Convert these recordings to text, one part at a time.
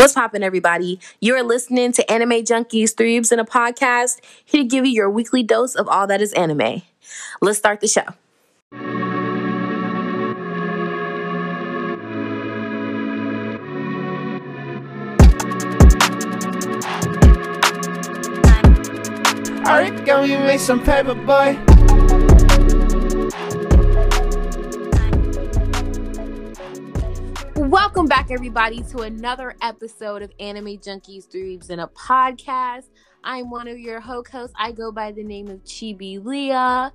What's poppin', everybody? You're listening to Anime Junkies, Three in a Podcast, here to give you your weekly dose of all that is anime. Let's start the show. Alright, go you make some paper, boy. Welcome back, everybody, to another episode of Anime Junkies, Three Eves in a Podcast. I'm one of your hosts. I go by the name of Chibi Leah.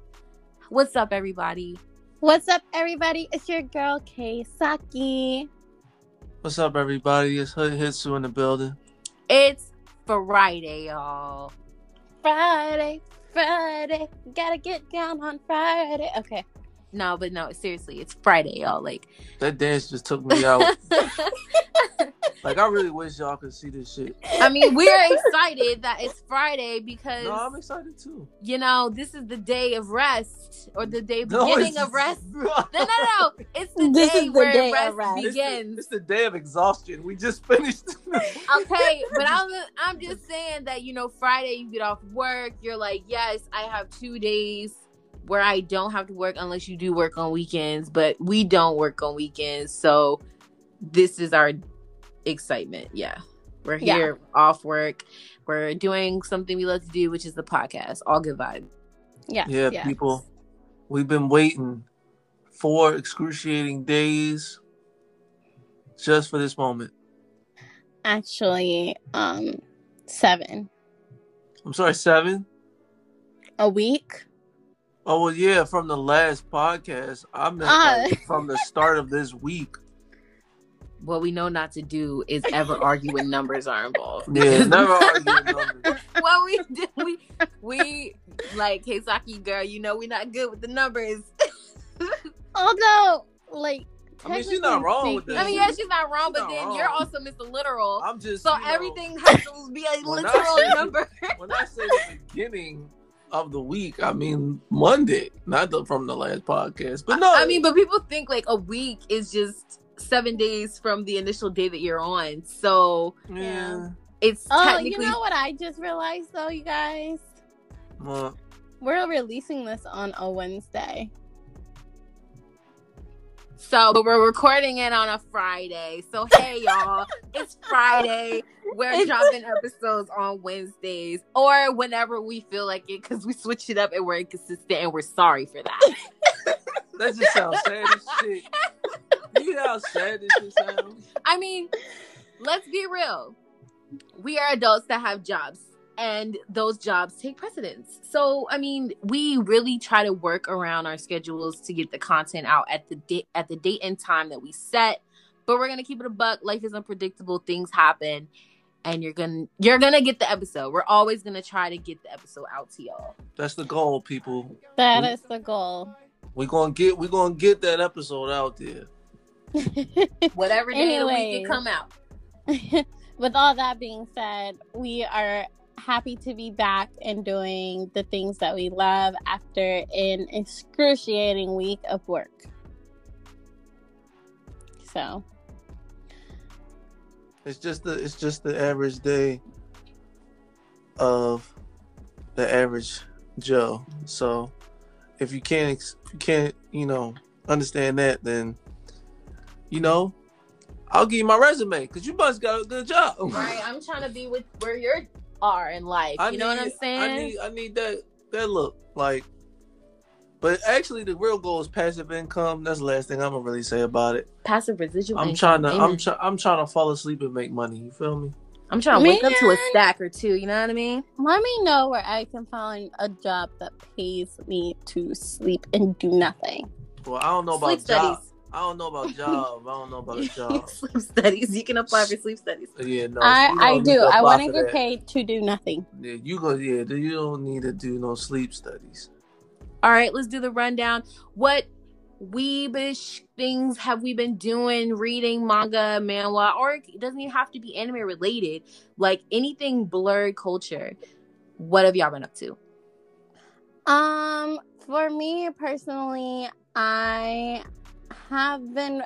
What's up, everybody? What's up, everybody? It's your girl Kay Saki. What's up, everybody? It's Hood Hitsu in the building. It's Friday, y'all. Friday, Friday, gotta get down on Friday. Okay. No, but no, seriously, it's Friday, y'all. Like, That dance just took me out. like, I really wish y'all could see this shit. I mean, we're excited that it's Friday because No, I'm excited too. you know this is the day of rest or the day beginning it's- of rest. No, no, no. It's the This day is the where day of rest, rest. It's the, begins. it's the day of exhaustion. We just finished. okay, but I'm I'm just saying that you know Friday you get off work, you're like, yes, I have two days where I don't have to work unless you do work on weekends, but we don't work on weekends, so this is our excitement. Yeah, we're Yeah. here off work. We're doing something we love to do, which is the podcast. All good vibes. Yes, yeah, yes. people, we've been waiting four excruciating days just for this moment. Actually, um, seven I'm sorry, seven. a week. Oh well, yeah. From the last podcast, I meant Ah. like, from the start of this week. What we know not to do is ever argue when numbers are involved. Yeah, never argue with numbers. what we do, we we like Keisaki girl. You know we're not good with the numbers. Although, like, I mean, she's not technically wrong with that. I mean, yeah, she's not wrong, She's but not then wrong. you're also Mr. Literal, I'm just so you know, everything has to be a When I literal say- number. When I say the beginning of the week, I mean Monday, not the, from the last podcast. But no, I mean, but people think like a week is just seven days from the initial day that you're on, so yeah. it's Oh, technically. you know what I just realized though, you guys? Well, We're releasing this on a Wednesday. So, but we're recording it on a Friday. So, hey, y'all, it's Friday. We're dropping episodes on Wednesdays or whenever we feel like it because we switched it up and we're inconsistent and we're sorry for that. that just sounds sad as shit. You know how sad this shit sounds? I mean, let's be real. We are adults that have jobs and those jobs take precedence. So, I mean, we really try to work around our schedules to get the content out at the date at the date and time that we set. But we're going to keep it a buck. Life is unpredictable, things happen, and you're going to you're going to get the episode. We're always going to try to get the episode out to y'all. That's the goal, people. That We- is the goal. We're gonna get we're gonna get that episode out there. Whatever day of the week it come out. With all that being said, we are happy to be back and doing the things that we love after an excruciating week of work. So, It's just the it's just the average day of the average Joe. So if you can't ex- if you can't you know understand that, then you know I'll give you my resume because you must got a good job. Right? I'm trying to be with where you are in life. I you know what I'm saying? I need I need that that look like. But actually, the real goal is passive income. That's the last thing I'm gonna really say about it. passive residual. I'm income. trying to I'm Amen. I'm trying to fall asleep and make money. You feel me? I'm trying to wake up to a stack or two. You know what I mean? let me know where I can find a job that pays me to sleep and do nothing. Well, I don't know sleep about job. studies. I don't know about job. I don't know about job. sleep studies. You can apply for sleep studies. Yeah, no. I, you I don't need do. to I want to for get that. paid to do nothing. Yeah, you go. Yeah, you don't need to do no sleep studies. All right, let's do the rundown. What weebish things have we been doing? Reading manga, manhwa, or it doesn't even have to be anime related. Like anything blurred culture. What have y'all been up to? Um, for me personally, I have been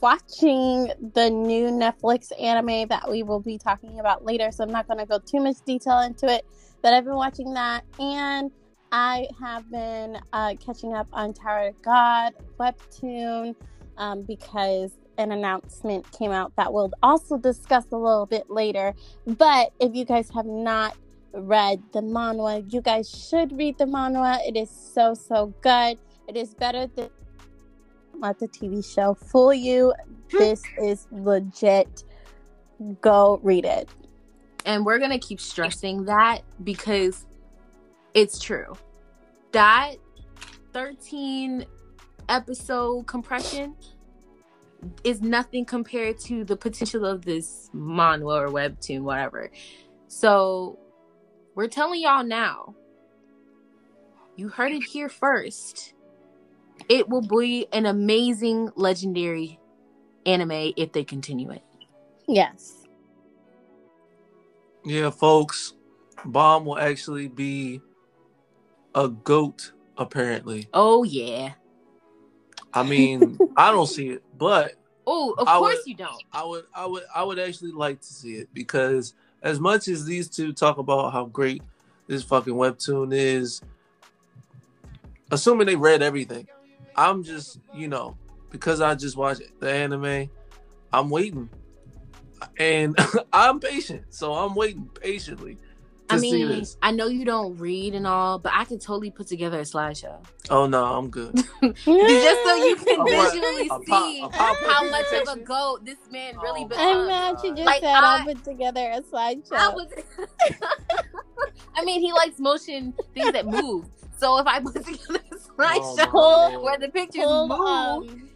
watching the new Netflix anime that we will be talking about later, so I'm not going to go too much detail into it. But I've been watching that, and I have been uh, catching up on Tower of God webtoon um, because an announcement came out that we'll also discuss a little bit later. But if you guys have not read the manhwa, you guys should read the manhwa. It is so so good. It is better than let the TV show fool you. This is legit. Go read it. And we're going to keep stressing that because it's true. That 13 episode compression is nothing compared to the potential of this manhwa or webtoon, whatever. So we're telling y'all now. You heard it here first. It will be an amazing, legendary anime if they continue it. Yes. Yeah, folks. Bam will actually be a goat, apparently. Oh yeah. I mean, I don't see it, but Oh, of I course would- you don't. I would I would I would actually like to see it because as much as these two talk about how great this fucking webtoon is, assuming they read everything, I'm just, you know, because I just watch the anime, I'm waiting. And I'm patient, so I'm waiting patiently to I see mean, this. I know you don't read and all, but I could totally put together a slideshow. Oh no, I'm good. just so you can A visually A see a PowerPoint how much of a presentation? goat this man really Oh, becomes. I'm mad you just Like, said I- I'll put together a slideshow. was. I mean, he likes motion things that move. So if I put together a slideshow Oh, my where the pictures pull move, um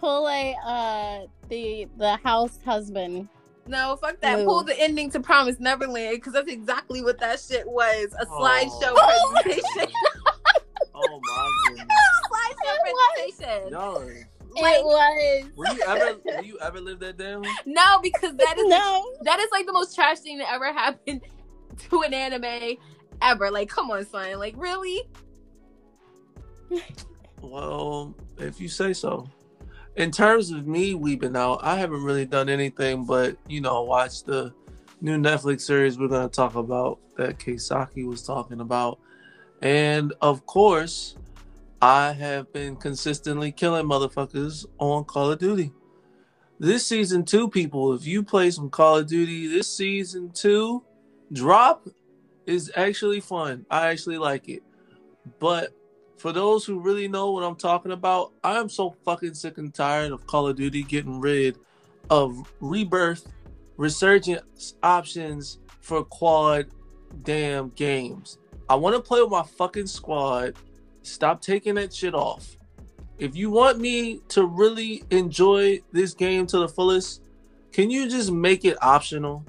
pull a uh the the house husband. no, fuck that. Move. Pull the ending to Promise Neverland because that's exactly what that shit was. A Oh. slideshow presentation. Oh my goodness. slideshow presentation. No. Like- it was Will you ever will you ever live that down? No, because that is no. that is like the most trash thing that ever happened to an anime ever. Like, come on, son. Like, really? Well, if you say so. In terms of me weeping out, I haven't really done anything but, you know, watch the new Netflix series we're going to talk about that Keisaki was talking about. And of course, I have been consistently killing motherfuckers on Call of Duty. This season two, people, if you play some Call of Duty, this season two drop is actually fun. I actually like it. But for those who really know what I'm talking about, I am so fucking sick and tired of Call of Duty getting rid of rebirth, resurgence options for quad damn games. I want to play with my fucking squad. Stop taking that shit off. If you want me to really enjoy this game to the fullest, can you just make it optional?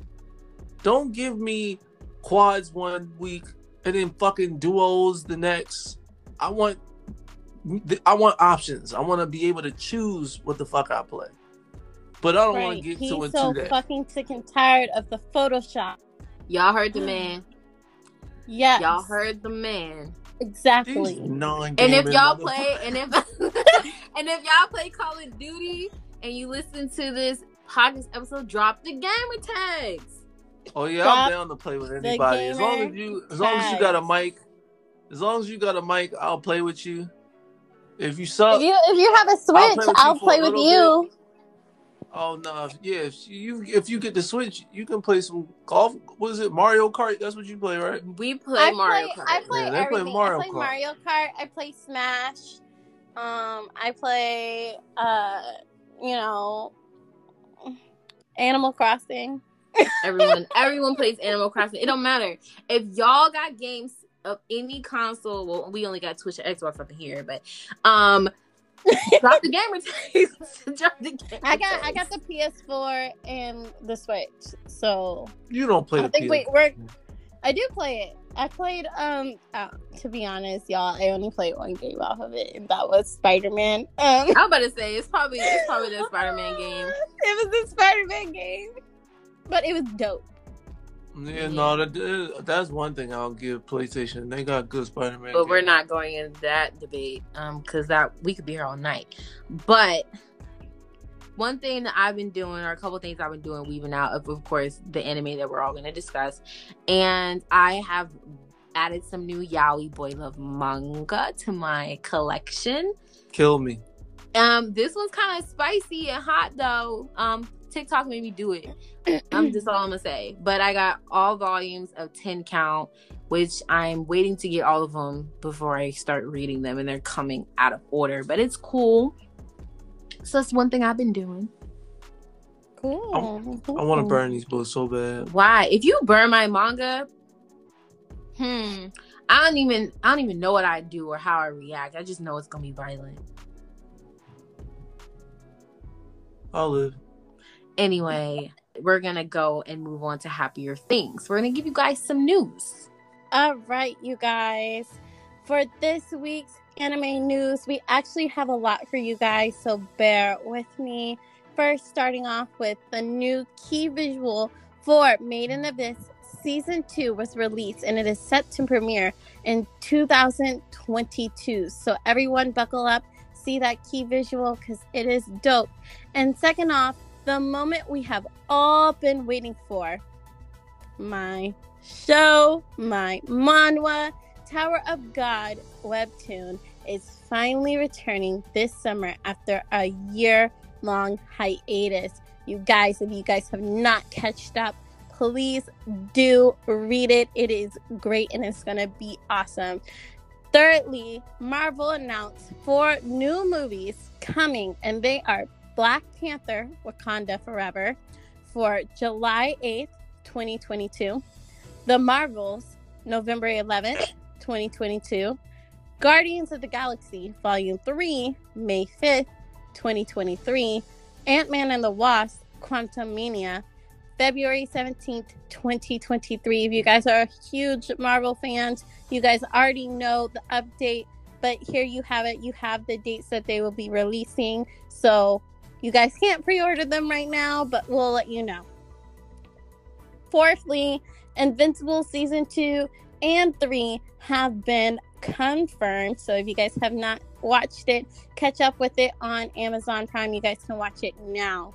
Don't give me quads one week and then fucking duos the next. I want I want options. I want to be able to choose what the fuck I play. But I don't want Right. to get He's too into so that. fucking sick and tired of the Photoshop. Y'all heard the mm. man. Yes. Y'all heard the man. exactly. These non And if y'all play, and if and if y'all play Call of Duty, and you listen to this podcast episode, drop the gamer tags. Oh yeah, Stop I'm down to play with anybody. As long as you as long as you got a mic, as long as you got a mic, I'll play with you. If you suck, If you if you have a play switch, with you I'll for play with you. oh no, yeah, if you if you get the switch, you can play some golf. What is it, Mario Kart? That's what you play, right? We play I Mario play Kart. I play Yeah, they play everything. Mario I play Kart. Mario Kart. I play Smash. Um, I play uh, you know, Animal Crossing. everyone, everyone plays Animal Crossing. It don't matter if y'all got games of any console. Well, we only got Twitch and Xbox up in here, but um, drop the gamer tags. drop the gamer I got I got the PS4 and the Switch. So You don't play I the think PS. wait, we're I do play it. I played um uh, to be honest, y'all, I only played one game off of it, and that was Spider Man. Um I'm about to say it's probably it's probably the Spider Man game. it was the Spider Man game. But it was dope. Yeah, no, that, that's one thing I'll give PlayStation. They got good Spider-Man. But we're not going into that debate um because that we could be here all night. But one thing that I've been doing, or a couple things I've been doing, weaving out of, of course, the anime that we're all going to discuss, and I have added some new Yaoi Boy Love manga to my collection. Kill me. Um, this one's kind of spicy and hot though. Um, TikTok made me do it. I'm just all I'm gonna say. But I got all volumes of 10 count, which I'm waiting to get all of them before I start reading them, and they're coming out of order. But it's cool. So that's one thing I've been doing. Cool. I want to burn these books so bad. Why? If you burn my manga, hmm, I don't even I don't even know what I do or how I react. I just know it's gonna be violent. I'll live. Anyway, we're gonna go and move on to happier things. We're gonna give you guys some news. All right, you guys. For this week's anime news, we actually have a lot for you guys, so bear with me. First, starting off with the new key visual for Made in Abyss season two was released and it is set to premiere in 2022. So, everyone, buckle up, see that key visual because it is dope. And second off, the moment we have all been waiting for my show, my manhwa, Tower of God webtoon is finally returning this summer after a year long hiatus. You guys, if you guys have not catched up, please do read it. It is great and it's going to be awesome. Thirdly, Marvel announced four new movies coming, and they are Black Panther Wakanda Forever for July 8th, 2022, The Marvels November 11th, 2022, Guardians of the Galaxy Volume 3 May 5th, 2023, Ant Man and the Wasp Quantumania, February 17th, 2023. If you guys are huge Marvel fans, you guys already know the update, but here you have it. You have the dates that they will be releasing. So you guys can't pre order them right now, but we'll let you know. Fourthly, Invincible Season 2 and 3 have been confirmed. So if you guys have not watched it, catch up with it on Amazon Prime. You guys can watch it now.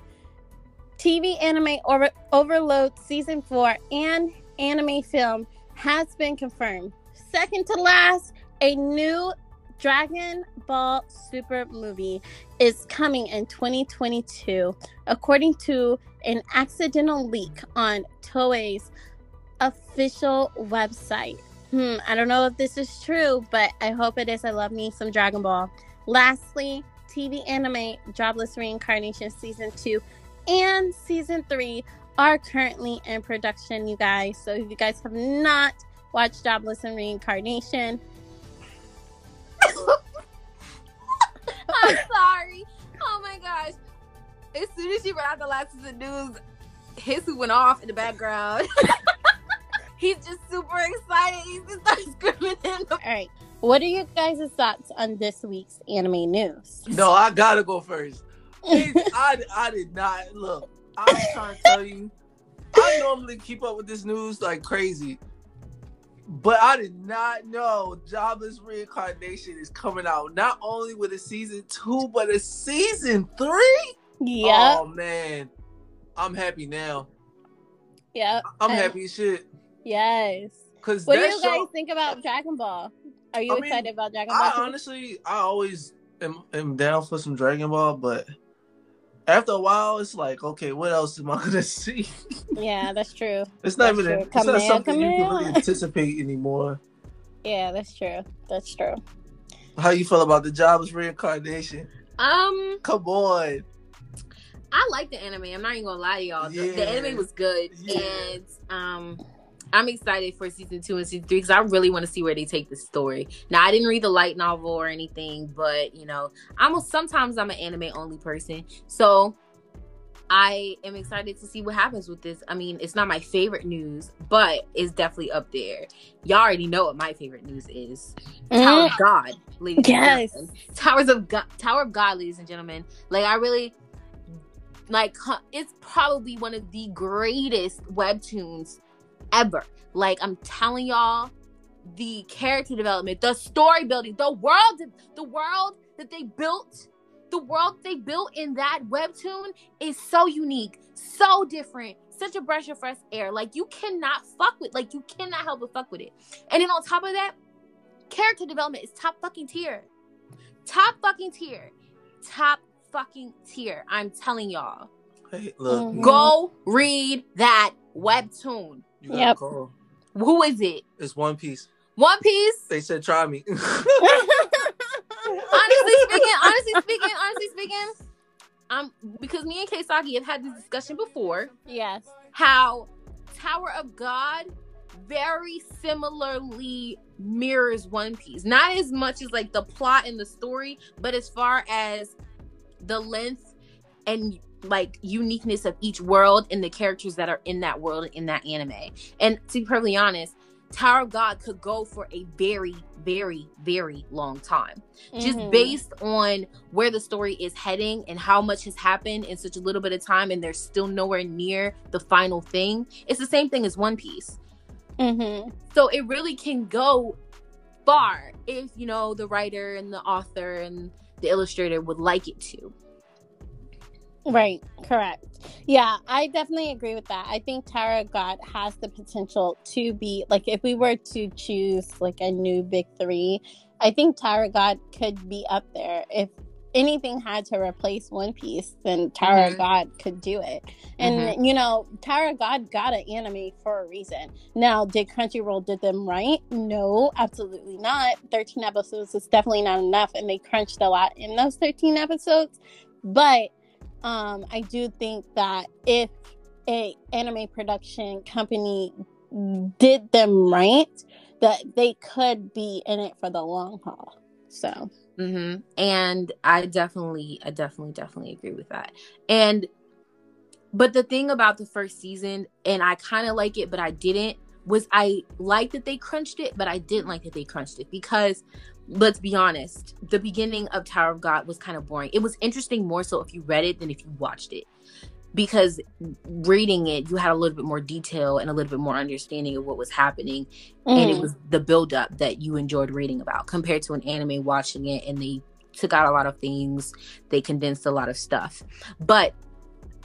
TV anime over- Overlord season 4 and anime film has been confirmed. Second to last, a new Dragon Ball Super movie is coming in 2022, according to an accidental leak on Toei's official website. Hmm, I don't know if this is true, but I hope it is. I love me some Dragon Ball. Lastly, TV anime Jobless Reincarnation Season 2 and Season 3 are currently in production, you guys. So if you guys have not watched Jobless and Reincarnation, I'm sorry. Oh my gosh. As soon as she ran out the last of the news, his who went off in the background. He's just super excited. He's just started screaming in the all right. What are your guys' thoughts on this week's anime news? No, I gotta go first. I, I did not look. I was trying to tell you. I normally keep up with this news like crazy, but I did not know Jobless Reincarnation is coming out not only with a season two, but a season three. Yeah. Oh man, I'm happy now. Yeah. I'm And- happy as shit. Yes. Cause What do you guys show, think about Dragon Ball? Are you I mean, excited about Dragon Ball? I honestly, I always am, am down for some Dragon Ball, but after a while, it's like, okay, what else am I gonna see? yeah, that's true. It's not That's even true. it's not in, something you can really anticipate anymore. Yeah, that's true. That's true. How you feel about the jobless reincarnation? Um, Come on. I like the anime. I'm not even gonna lie to y'all. The, the anime was good, Yeah. and um, I'm excited for season two and season three because I really want to see where they take the story. Now, I didn't read the light novel or anything, but you know, I'm a, sometimes I'm an anime only person, so I am excited to see what happens with this. I mean, it's not my favorite news, but it's definitely up there. Y'all already know what my favorite news is. Tower of God, ladies Mm-hmm. Yes. and gentlemen. Towers of God, Tower of God, ladies and gentlemen. Like I really like it's probably one of the greatest webtoons ever. Like I'm telling y'all, the character development, the story building, the world, the world that they built The world they built in that webtoon is so unique, so different, such a breath of fresh air. Like you cannot fuck with, like you cannot help but fuck with it. And then on top of that, character development is top fucking tier. Top fucking tier. Top fucking tier. I'm telling y'all. Hey, look, Mhm. Go read that webtoon. You got Yep. a call. Who is it? It's One Piece. One Piece? They said try me. honestly speaking, honestly speaking, honestly speaking, um, because me and Keisaki have had this discussion before, yes. how Tower of God very similarly mirrors One Piece. Not as much as like the plot and the story, but as far as the length and like uniqueness of each world and the characters that are in that world in that anime. And to be perfectly honest, Tower of God could go for a very, very, very long time just Mhm. based on where the story is heading and how much has happened in such a little bit of time and there's still nowhere near the final thing it's the same thing as one piece Mhm. so it really can go far if you know the writer and the author and the illustrator would like it to Right, correct. Yeah, I definitely agree with that. I think of God has the potential to be like if we were to choose like a new big three, I think of God could be up there. If anything had to replace One Piece, then Tower Mhm. God could do it. And you know, of God got an anime for a reason. Now, did Crunchyroll did them right? No, absolutely not. Thirteen episodes is definitely not enough, and they crunched a lot in those thirteen episodes. But um, I do think that if a anime production company did them right, that they could be in it for the long haul. So hmm And I definitely, I definitely, definitely agree with that. And, but the thing about the first season, and I kind of like it, but I didn't, was I liked that they crunched it, but I didn't like that they crunched it because, let's be honest, the beginning of Tower of God was kind of boring. It was interesting more so if you read it than if you watched it. Because reading it, you had a little bit more detail and a little bit more understanding of what was happening. And it mm, was the buildup that you enjoyed reading about compared to an anime watching it and they took out a lot of things. They condensed a lot of stuff. But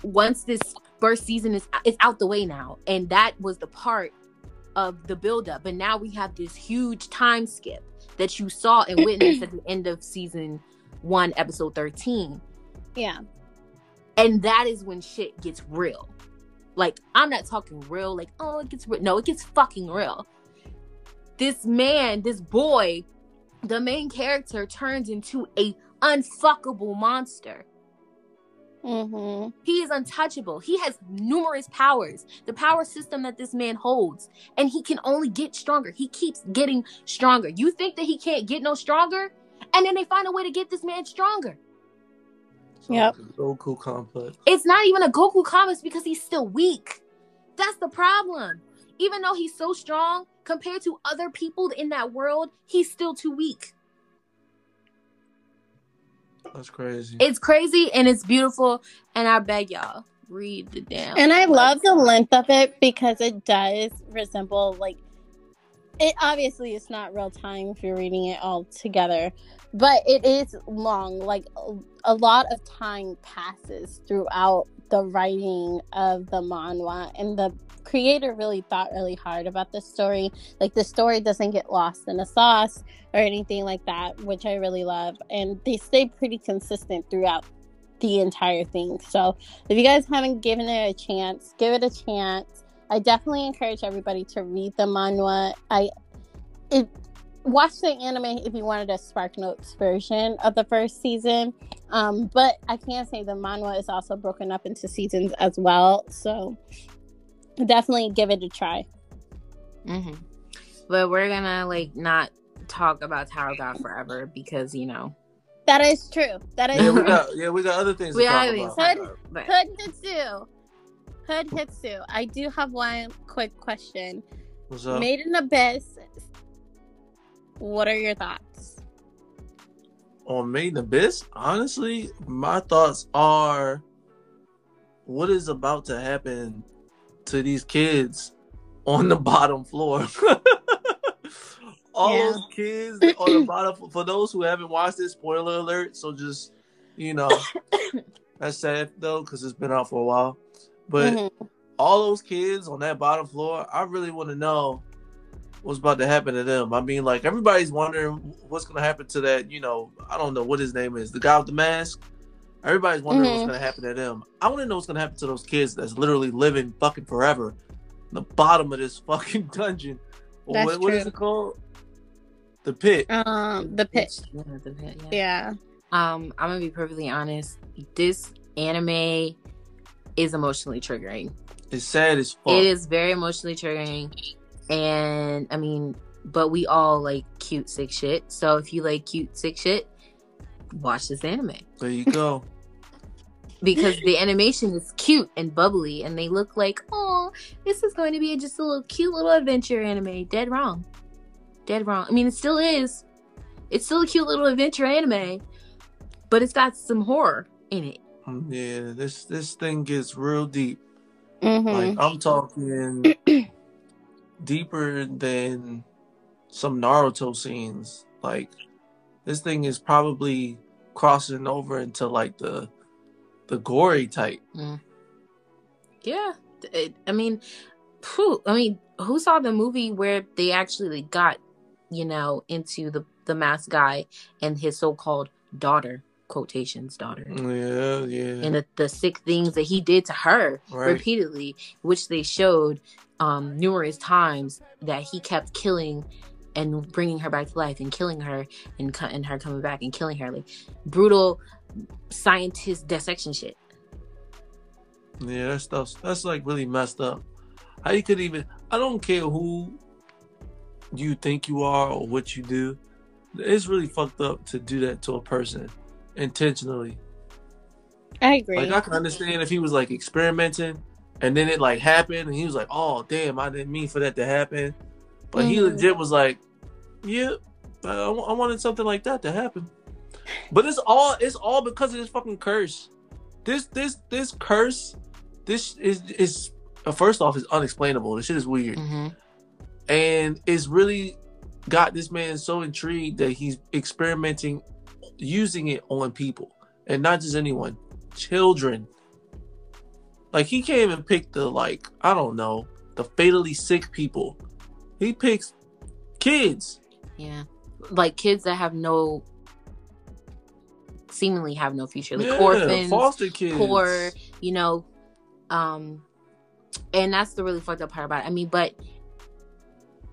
once this first season is is out the way now and that was the part of the buildup. But now we have this huge time skip that you saw and witnessed at the end of season one episode 13 yeah, and that is when shit gets real. Like i'm not talking real like oh it gets real. No it gets fucking real. This man this boy the main character turns into a unfuckable monster hmm he is untouchable he has numerous powers the power system that this man holds and he can only get stronger he keeps getting stronger you think that he can't get no stronger and then they find a way to get this man stronger So, Yep. Goku complex. it's not even a Goku complex because he's still weak. That's the problem. Even though he's so strong compared to other people in that world, he's still too weak. That's crazy. It's crazy and it's beautiful. And I beg y'all, read the damn. And I love the length of it because it does resemble like it obviously it's not real time if you're reading it all together, but it is long. Like a, a lot of time passes throughout the writing of the manhwa and the creator really thought really hard about the story. Like the story doesn't get lost in the sauce or anything like that, which I really love. And they stay pretty consistent throughout the entire thing. So if you guys haven't given it a chance, give it a chance. I definitely encourage everybody to read the manhwa. I it watch the anime if you wanted a Spark Notes version of the first season. Um, but I can say the manhwa is also broken up into seasons as well. So definitely give it a try. hmm But we're gonna like not talk about Tower God forever because you know. That is true. That is yeah, we got yeah, we got other things We to talk have about. Hood- But Hood Hitsu. Hood Hitsu. I do have one quick question. What's up? Made in Abyss. What are your thoughts? on Made in Abyss, honestly, my thoughts are what is about to happen to these kids on the bottom floor. All Yeah. those kids on the bottom for those who haven't watched it, spoiler alert. So just You know, that's sad though because it's been out for a while. But Mhm. all those kids on that bottom floor, I really want to know what's about to happen to them. I mean, like everybody's wondering what's going to happen to that. You know, I don't know what his name is, the guy with the mask. Everybody's wondering what's Mhm. going to happen to them. I want to know what's going to happen to those kids that's literally living fucking forever, in the bottom of this fucking dungeon. That's what, what is it called? The pit. Um, the pit. Yeah, the pit, yeah. Yeah. Um, I'm gonna be perfectly honest. This anime is emotionally triggering. It's sad as fuck. It is very emotionally triggering, and I mean, but we all like cute sick shit. So if you like cute sick shit, watch this anime There you go. Because the animation is cute and bubbly, and they look like, oh, this is going to be just a little cute little adventure anime. Dead wrong, dead wrong. I mean, it still is. It's still a cute little adventure anime, but it's got some horror in it. Mm, yeah, this this thing gets real deep. hmm Like I'm talking deeper than some Naruto scenes. Like this thing is probably crossing over into like the the gory type. Yeah, it, I mean, whew, I mean, who saw the movie where they actually got, you know, into the the masked guy and his so-called daughter quotations daughter Yeah, yeah. and the, the sick things that he did to her Right. repeatedly, which they showed um numerous times that he kept killing and bringing her back to life and killing her and and her coming back and killing her like brutal scientist dissection shit. Yeah, that stuff that's like really messed up. How you could even I don't care who you think you are or what you do. It's really fucked up to do that to a person intentionally. I agree. Like I can understand if he was like experimenting and then it like happened and he was like, Oh damn, I didn't mean for that to happen. But he Mhm. legit was like, Yeah, I, I wanted something like that to happen. But it's all it's all because of this fucking curse. This this this curse, this is is uh, first off is unexplainable. This shit is weird, Mm-hmm. and it's really got this man so intrigued that he's experimenting, using it on people, and not just anyone, children. Like he can't even pick the like I don't know the fatally sick people. He picks kids. Yeah. Like kids that have no seemingly have no future. Like yeah, orphans, foster kids. poor, you know. Um and that's the really fucked up part about it. I mean, but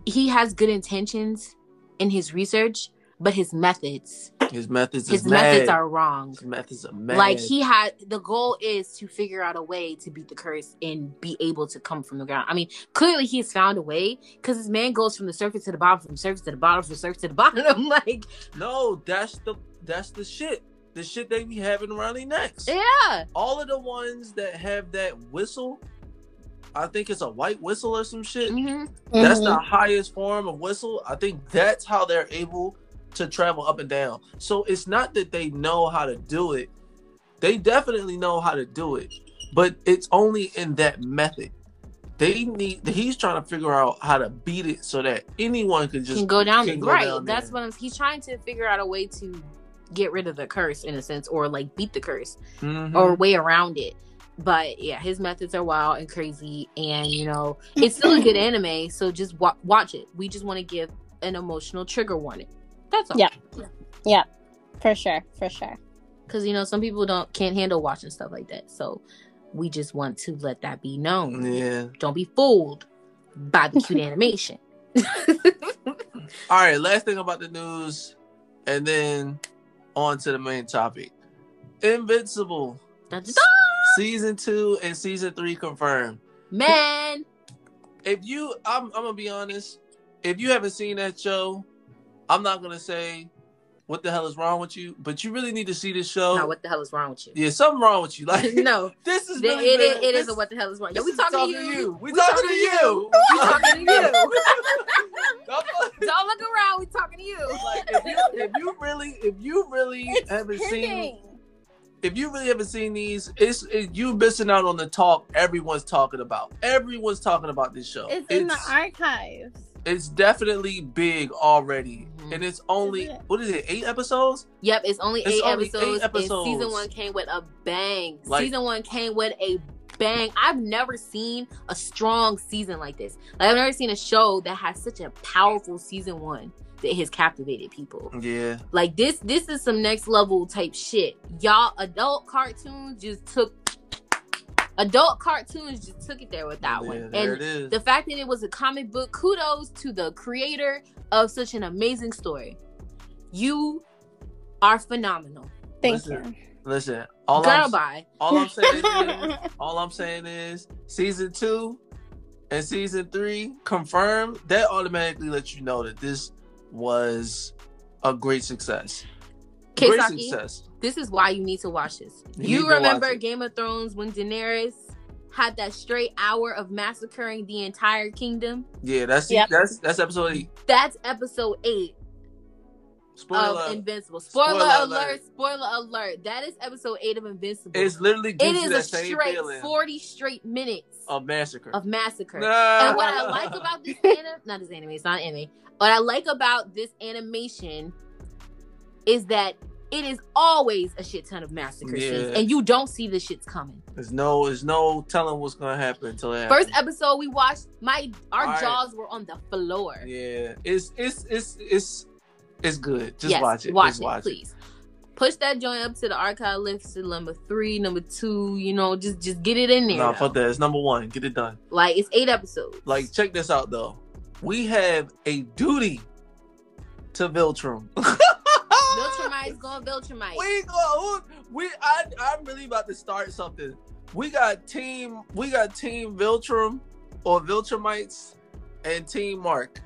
he has good intentions in his research, but his methods His methods. his is methods mad. are wrong. His methods are mad. Like he had the goal is to figure out a way to beat the curse and be able to come from the ground. I mean, clearly he's found a way because this man goes from the surface to the bottom, from surface to the bottom, from surface to the bottom. like, No, that's the that's the shit. The shit they be having around their necks. yeah, All of the ones that have that whistle, I think it's a white whistle or some shit. hmm That's Mhm. the highest form of whistle. I think that's how they're able to travel up and down. So it's not that they know how to do it. They definitely know how to do it, but it's only in that method. They need. He's trying to figure out how to beat it so that anyone can just can go down. can go right, down that's what I'm. He's trying to figure out a way to get rid of the curse in a sense, or like beat the curse, Mhm. or way around it. But yeah, his methods are wild and crazy, and you know it's still a good anime. So just wa- watch it. We just want to give an emotional trigger warning. That's all. Yeah. Yeah. For sure, for sure. because you know some people don't can't handle watching stuff like that. So we just want to let that be known. yeah. Don't be fooled by the cute animation. All right, last thing about the news, and then on to the main topic. Invincible season two and season three confirmed. Man, If you, I'm, I'm gonna be honest. If you haven't seen that show, I'm not gonna say what the hell is wrong with you, but you really need to see this show. now what the hell is wrong with you? yeah, something wrong with you. Like no, this is it, really it, bad. it is This- a what the hell is wrong. Yo, this we is talking, to you. We talking to you. We talking to you. Don't- Don't look around. We talking to you. like if you, if you really if you really It's haven't seen if you really haven't seen these it's it, you missing out on the talk everyone's talking about everyone's talking about this show It's in the archives. It's definitely big already, Mhm. and it's only what is it? Eight episodes? Yep, it's only It's eight, only eight episodes, episodes. And season one came with a bang. Like- season one came with a bang. I've never seen a strong season like this. Like I've never seen a show that has such a powerful season one that has captivated people. Yeah, Like this, this is some next level type shit. Y'all, adult cartoons just took adult cartoons just took it there with that yeah, one. there And it is. the fact that it was a comic book, kudos to the creator of such an amazing story. You are phenomenal. Thank Listen, you. Listen, all Girl, I'm, bye. all I'm saying is, all I'm saying is, season two and season three confirmed. That automatically lets you know that this was a great success. Great Keisaki, success. this is why you need to watch this. You You, remember. Game of Thrones when Daenerys had that straight hour of massacring the entire kingdom? Yeah, that's Yep. that's that's episode eight. That's episode eight Spoiler of alert. Invincible. Spoiler, Spoiler alert, alert. Spoiler alert. That is episode eight of Invincible. It's literally it gives a same straight feeling 40 straight minutes of massacre. of massacre. Nah. And what I like about this anime, not this anime, it's not anime. What I like about this animation is that it is always a shit ton of massacre Yeah. scenes, and you don't see the shits coming. there's no there's no telling what's gonna happen until it happens. First episode we watched, my our All right. jaws were on the floor. Yeah, it's it's it's it's it's good. Just yes, watch it. Watch Just it, watch it. please. Push that joint up to the archive list to number three, number two. You know, just just get it in there. No, though. fuck that. It's number one. Get it done. Like it's eight episodes. Like, check this out though. We have a duty to Viltrum. Viltrumites going Viltrumite. We go. We. I. I'm really about to start something. We got team. We got team Viltrum or Viltrumites and team Mark.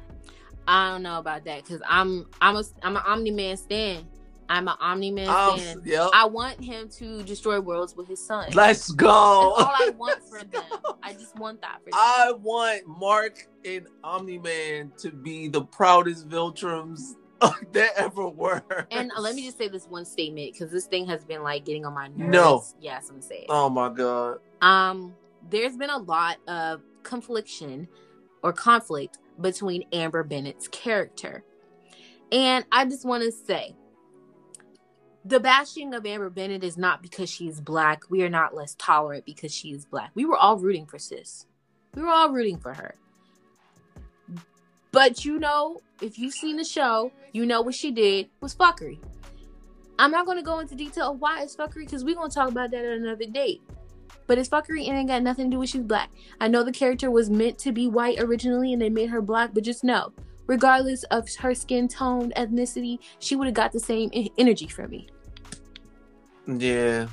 I don't know about that because I'm I'm a I'm an Omni Man stand. I'm an Omni Man Um, stand. yep. I want him to destroy worlds with his son. Let's That's go. all I want for them. I just want that for them. I want Mark and Omni Man to be the proudest Viltrums there ever were. and uh, let me just say this one statement because this thing has been like getting on my nerves. No. Yes, I'm gonna say it. Oh my god. Um, there's been a lot of confliction or conflict between Amber Bennett's character. And I just want to say the bashing of Amber Bennett is not because she's black. We are not less tolerant because she is black. We were all rooting for sis. We were all rooting for her. But you know, if you've seen the show, you know what she did was fuckery. I'm not going to go into detail of why it's fuckery because we're going to talk about that at another date. But it's fuckery and it got nothing to do with she's black. I know the character was meant to be white originally and they made her black, but just know, regardless of her skin tone, ethnicity, she would have got the same energy from me. Yeah.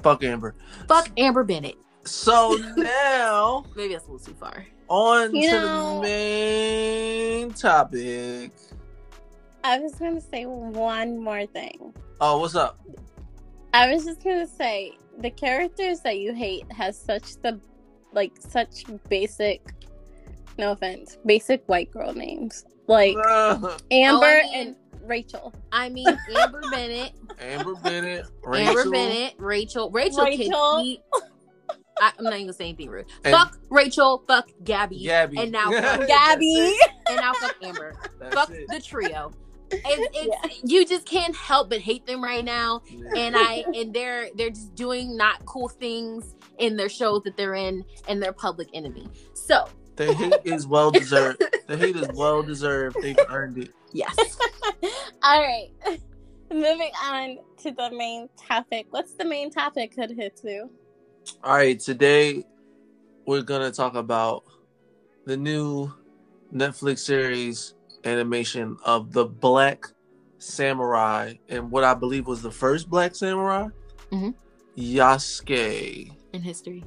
Fuck Amber. Fuck Amber Bennett. So now Maybe that's a little too far. On You to know- the main topic. I was gonna say one more thing. Oh, what's up? I was just gonna say the characters that you hate has such the like such basic no offense, basic white girl names. Like Uh, Amber I mean- and Rachel. I mean, Amber Bennett, Amber Bennett, Rachel, Amber Bennett, Rachel, Rachel, Rachel. can eat. I, I'm not even gonna say anything rude. And- fuck Rachel, fuck Gabby, Gabby, and now fuck, Gabby. and now fuck Amber. That's fuck it. the trio. It's, it's you just can't help but hate them right now. and I and they're they're just doing not cool things in their shows that they're in and they're public enemy. So the hate is well deserved. The hate is well deserved. They've earned it. yes. All right. Moving on to the main topic. What's the main topic, Hood Hitsu? All right, today we're gonna talk about the new Netflix series animation of the Black Samurai and what I believe was the first Black Samurai, Mhm. Yasuke. In history.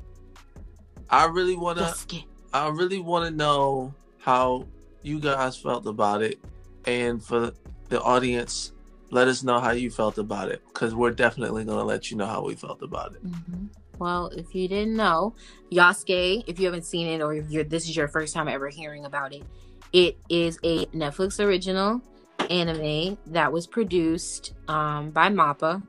I really wanna. I really wanna know how you guys felt about it, and for the audience, let us know how you felt about it, because we're definitely gonna let you know how we felt about it. Mhm. Well, if you didn't know, Yasuke, if you haven't seen it or if you're this is your first time ever hearing about it, it is a Netflix original anime that was produced um, by MAPPA.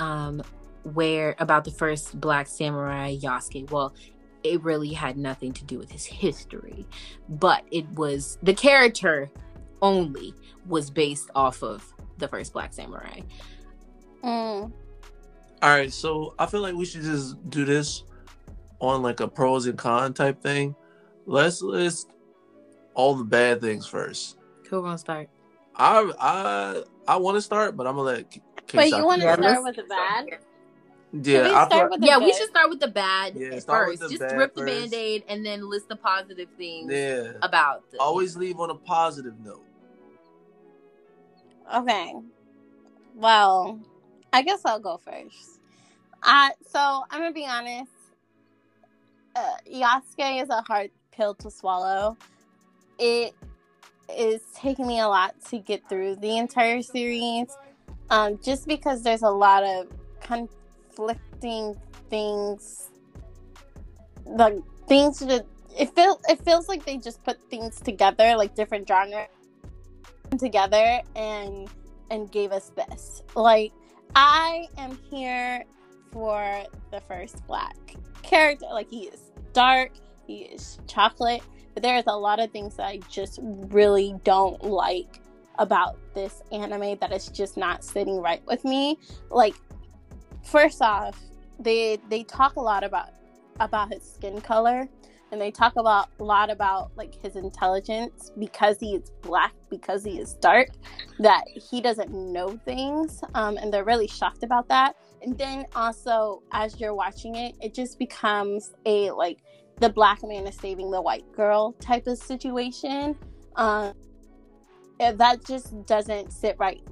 Um, where about the first black samurai Yasuke. Well, it really had nothing to do with his history, but it was the character only was based off of the first Black Samurai. Mm. All right, so I feel like we should just do this on like a pros and con type thing. Let's list all the bad things first. Who gonna start? I I I want to start, but I'm gonna let. K- But K- you want to start with the bad? Yeah, we I start feel- with the Yeah, we should start with the bad Yeah, first. with the Just bad rip the first. band-aid and then list the positive things yeah. about the Always leave on a positive note. Okay. Well, I guess I'll go first. Uh, so I'm gonna be honest. Uh, Yasuke is a hard pill to swallow. It is taking me a lot to get through the entire series, um, just because there's a lot of conflicting things. The things that it feel it feels like they just put things together, like different genres together and and gave us this. Like I am here for the first black character. Like he is dark, he is chocolate, but there's a lot of things that I just really don't like about this anime that is just not sitting right with me. Like first off, they they talk a lot about about his skin color and they talk about a lot about like his intelligence because he is black because he is dark that he doesn't know things um, and they're really shocked about that. And then also as you're watching it it just becomes a like the black man is saving the white girl type of situation. Um, that just doesn't sit right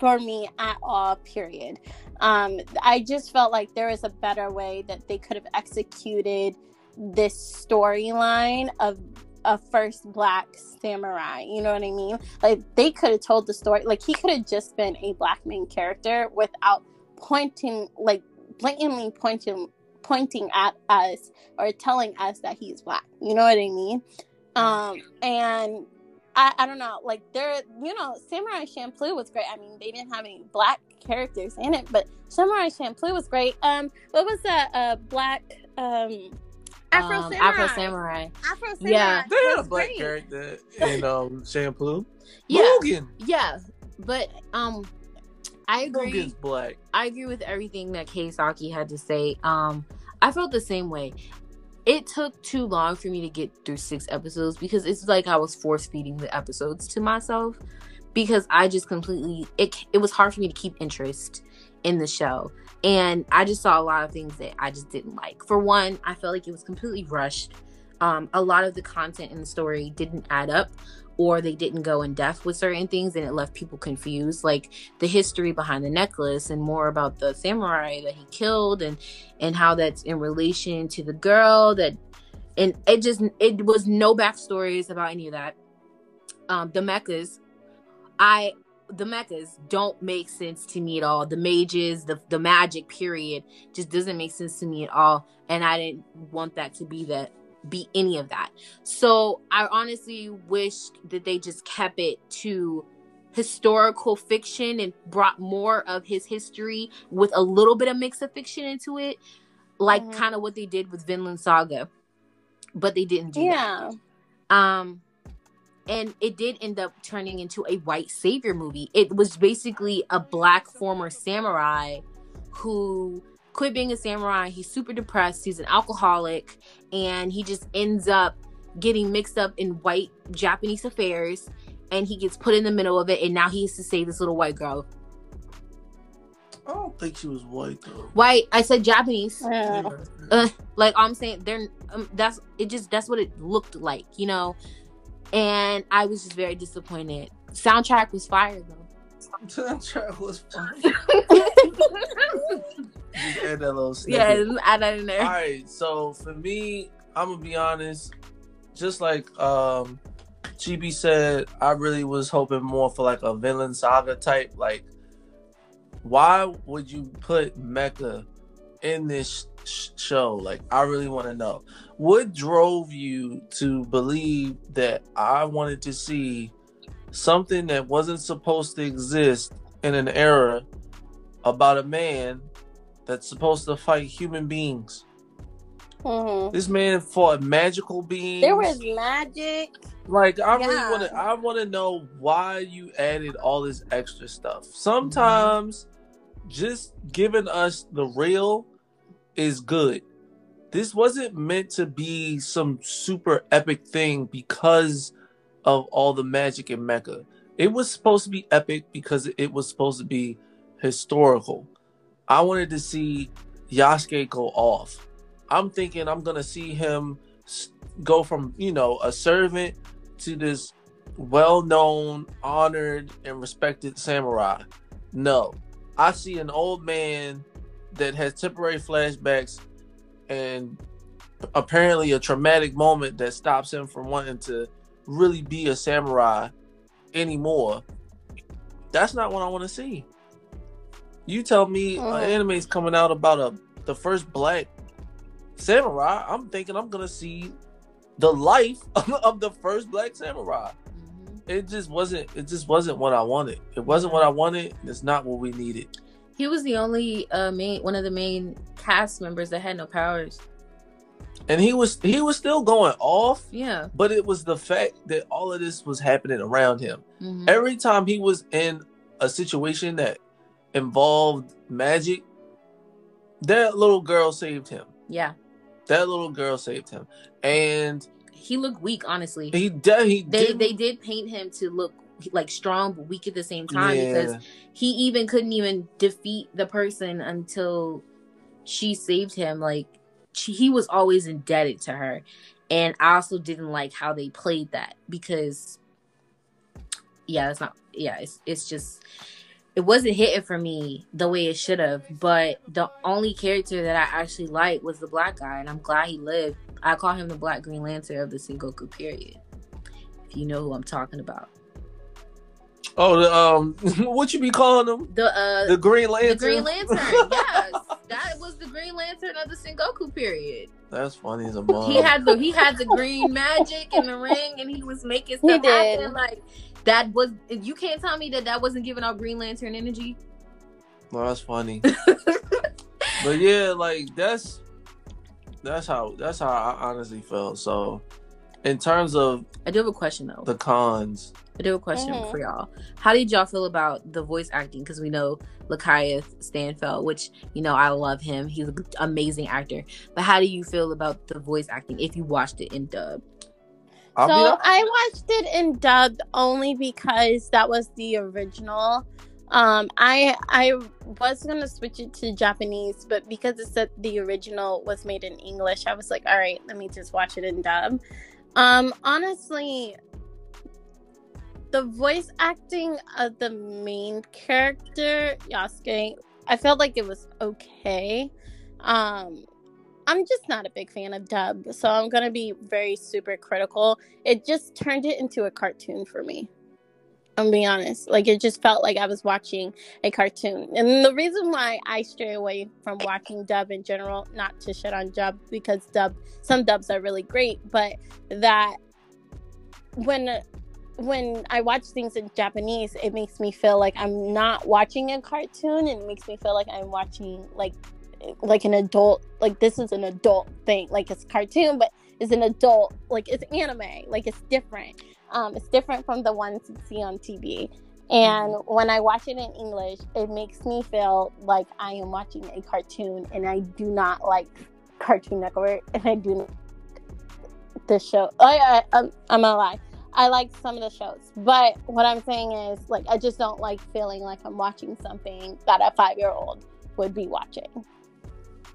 for me at all period. Um, i just felt like there was a better way that they could have executed this storyline of a first black samurai. You know what I mean? Like they could have told the story. Like he could have just been a black main character without pointing, like blatantly pointing, pointing at us or telling us that he's black. You know what I mean? Um, and I, I don't know. Like there, you know, Samurai Champloo was great. I mean, they didn't have any black characters in it, but Samurai Champloo was great. Um, what was that? Uh, black um. Afro um, Samurai. Afro Samurai. Afro Samurai. Yeah. They had a black great. character in um Shampoo. Yeah, Logan. yeah, but um, I agree. Logan's black. I agree with everything that Keisaki had to say. Um, I felt the same way. It took too long for me to get through six episodes because it's like I was force feeding the episodes to myself because I just completely it it was hard for me to keep interest in the show. And I just saw a lot of things that I just didn't like. For one, I felt like it was completely rushed. Um, a lot of the content in the story didn't add up or they didn't go in depth with certain things and it left people confused like the history behind the necklace and more about the samurai that he killed and and how that's in relation to the girl that and it just it was no backstories about any of that um the mechas i the mechas don't make sense to me at all. The mages the the magic period just doesn't make sense to me at all. And i didn't want that to be that be any of that. So i honestly wished that they just kept it to historical fiction and brought more of his history with a little bit of mix of fiction into it like Mhm. kind of what they did with vinland saga. But they didn't do that. Yeah. um and it did end up turning into a white savior movie it was basically a black former samurai who quit being a samurai he's super depressed he's an alcoholic and he just ends up getting mixed up in white japanese affairs and he gets put in the middle of it and now he has to save this little white girl I don't think she was white though. white i said japanese Yeah. uh, like I'm saying, they're um, that's it. Just that's what it looked like, you know. And I was just very disappointed. Soundtrack was fire though. Soundtrack was fun. Just add that little yeah, add that in there. All right, so for me, I'm gonna be honest. Just like um, GB said, I really was hoping more for like a Vinland Saga type. Like, why would you put mecha in this sh- show? Like, I really want to know what drove you to believe that I wanted to see something that wasn't supposed to exist in an era about a man that's supposed to fight human beings. Mhm. This man fought magical beings. There was magic. Like I really want to. I want to know why you added all this extra stuff. Sometimes, just giving us the real is good. This wasn't meant to be some super epic thing because of all the magic in mecha. It was supposed to be epic because it was supposed to be historical. I wanted to see Yasuke go off. I'm thinking I'm gonna see him go from you know a servant to this well-known, honored, and respected samurai. No, I see an old man that has temporary flashbacks and apparently a traumatic moment that stops him from wanting to really be a samurai anymore. That's not what I want to see. You tell me Mhm. an anime's coming out about a the first black samurai. I'm thinking I'm gonna see the life of the first black samurai. Mhm. It just wasn't. It just wasn't what I wanted. It wasn't what I wanted. It's not what we needed. He was the only uh main one of the main cast members that had no powers. And he was he was still going off, Yeah. but it was the fact that all of this was happening around him. Mhm. Every time he was in a situation that involved magic, that little girl saved him. Yeah. That little girl saved him, and He looked weak, honestly. he de- he they did they did paint him to look like strong but weak at the same time Yeah. because he even couldn't even defeat the person until she saved him. Like she, he was always indebted to her. And i also didn't like how they played that because yeah it's not yeah it's, it's just it wasn't hitting for me the way it should have. But the only character that i actually liked was the black guy and i'm glad he lived. I call him the black green lantern of the sengoku period if you know who i'm talking about Oh, the, um, what you be calling him? the uh The Green Lantern. the green lantern yes that was the green lantern of the sengoku period That's funny as a mom. he had the he had the green magic in the ring and he was making He stuff did. happen like that was you can't tell me that that wasn't giving out green lantern energy No, that's funny. but yeah, like that's that's how that's how I honestly felt. So, in terms of i do have a question though the cons, i do have a question Mhm. for y'all how did y'all feel about the voice acting because we know Lakeith Stanfield, which you know I love him. He's an amazing actor. But how do you feel about the voice acting if you watched it in dub? I'll so I watched it in dub only because that was the original. Um, I I was gonna switch it to Japanese, but because it said the original was made in English, I was like, all right, let me just watch it in dub. Um, honestly, the voice acting of the main character Yasuke, I felt like it was okay. Um, I'm just not a big fan of dub, so I'm gonna be very super critical. It just turned it into a cartoon for me. I'm being honest. Like it just felt like I was watching a cartoon. And the reason why I stray away from watching dub in general, not to shit on dub because dub some dubs are really great, but that when when I watch things in Japanese, it makes me feel like I'm not watching a cartoon and it makes me feel like I'm watching like like an adult like this is an adult thing like it's cartoon but it's an adult like it's anime like it's different. Um it's different from the ones you see on tv and when i watch it in english it makes me feel like i am watching a cartoon and i do not like cartoon network and i do not the show. I, I I'm, I'm gonna lie i like some of the shows but what i'm saying is like i just don't like feeling like i'm watching something that a five year old would be watching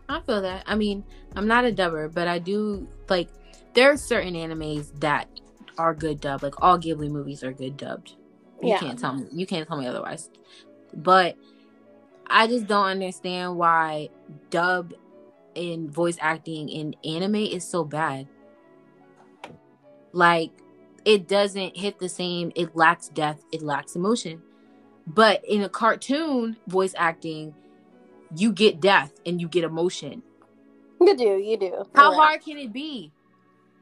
I feel that. I mean, I'm not a dubber, but I do like there are certain animes that are good dubbed. Like all Ghibli movies are good dubbed. You Yeah. can't tell me you can't tell me otherwise. But I just don't understand why dub in voice acting in anime is so bad. Like it doesn't hit the same, it lacks depth, it lacks emotion. But in a cartoon voice acting, you get depth and you get emotion. You do, you do. How Yeah. hard can it be?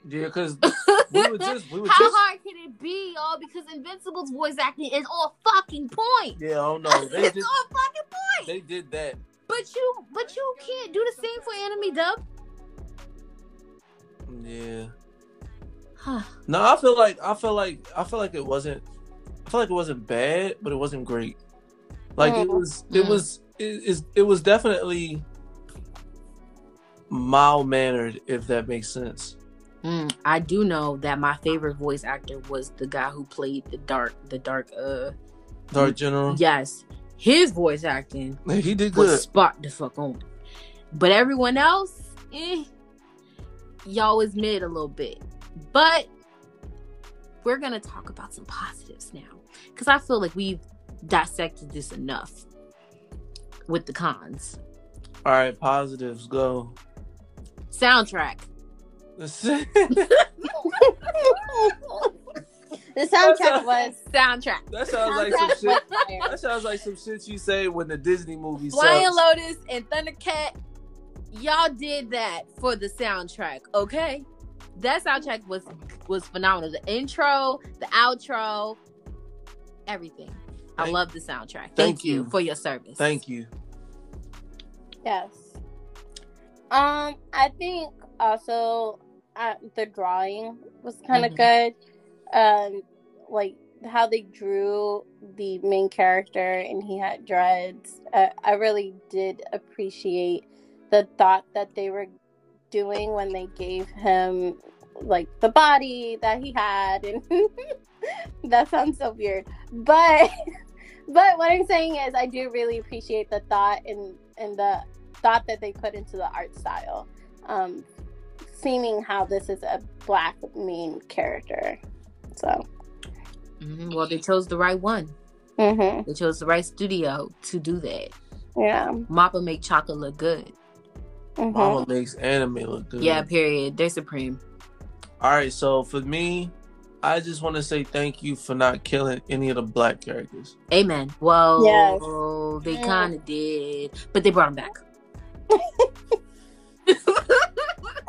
yeah, because we were just we were How just hard can it be, y'all? Because Invincible's voice acting is all fucking point. yeah. I don't know. They it's did on fucking point. they did that. But you, but you can't do the same for anime dub. Yeah. Huh. No, I feel like I feel like I feel like it wasn't. I feel like it wasn't bad, but it wasn't great. Like it was. It Mm. was. It, is- it was definitely mild mannered, if that makes sense. Mm, I do know that my favorite voice actor was the guy who played the dark, the dark. Uh, Dark General. yes, his voice acting He did was good. spot the fuck on. But everyone else, eh, y'all was mid a little bit. But we're gonna talk about some positives now, because I feel like we've dissected this enough with the cons. All right, positives go. Soundtrack. the soundtrack was Soundtrack. that sounds like some shit. That sounds like some shit you say when the Disney movie Flying sucks. Lotus and Thundercat, y'all did that for the soundtrack, okay? That soundtrack was was phenomenal. The intro, the outro, everything. I love the soundtrack. Thank, thank you. you. for your service. Thank you. Yes. Um, I think also uh, the drawing was kind of Mhm. good. Um, like how they drew the main character and he had dreads. Uh, I really did appreciate the thought that they were doing when they gave him like the body that he had and that sounds so weird but but what i'm saying is i do really appreciate the thought and and the thought that they put into the art style um seeming how this is a black main character so Mhm. Well, they chose the right one. hmm They chose the right studio to do that. yeah Mappa make chocolate look good. Mhm. Mappa makes anime look good. Yeah, period. They're supreme. All right, so for me, I just want to say thank you for not killing any of the black characters. Amen. Well, Yes. they Mm. kind of did, but they brought them back.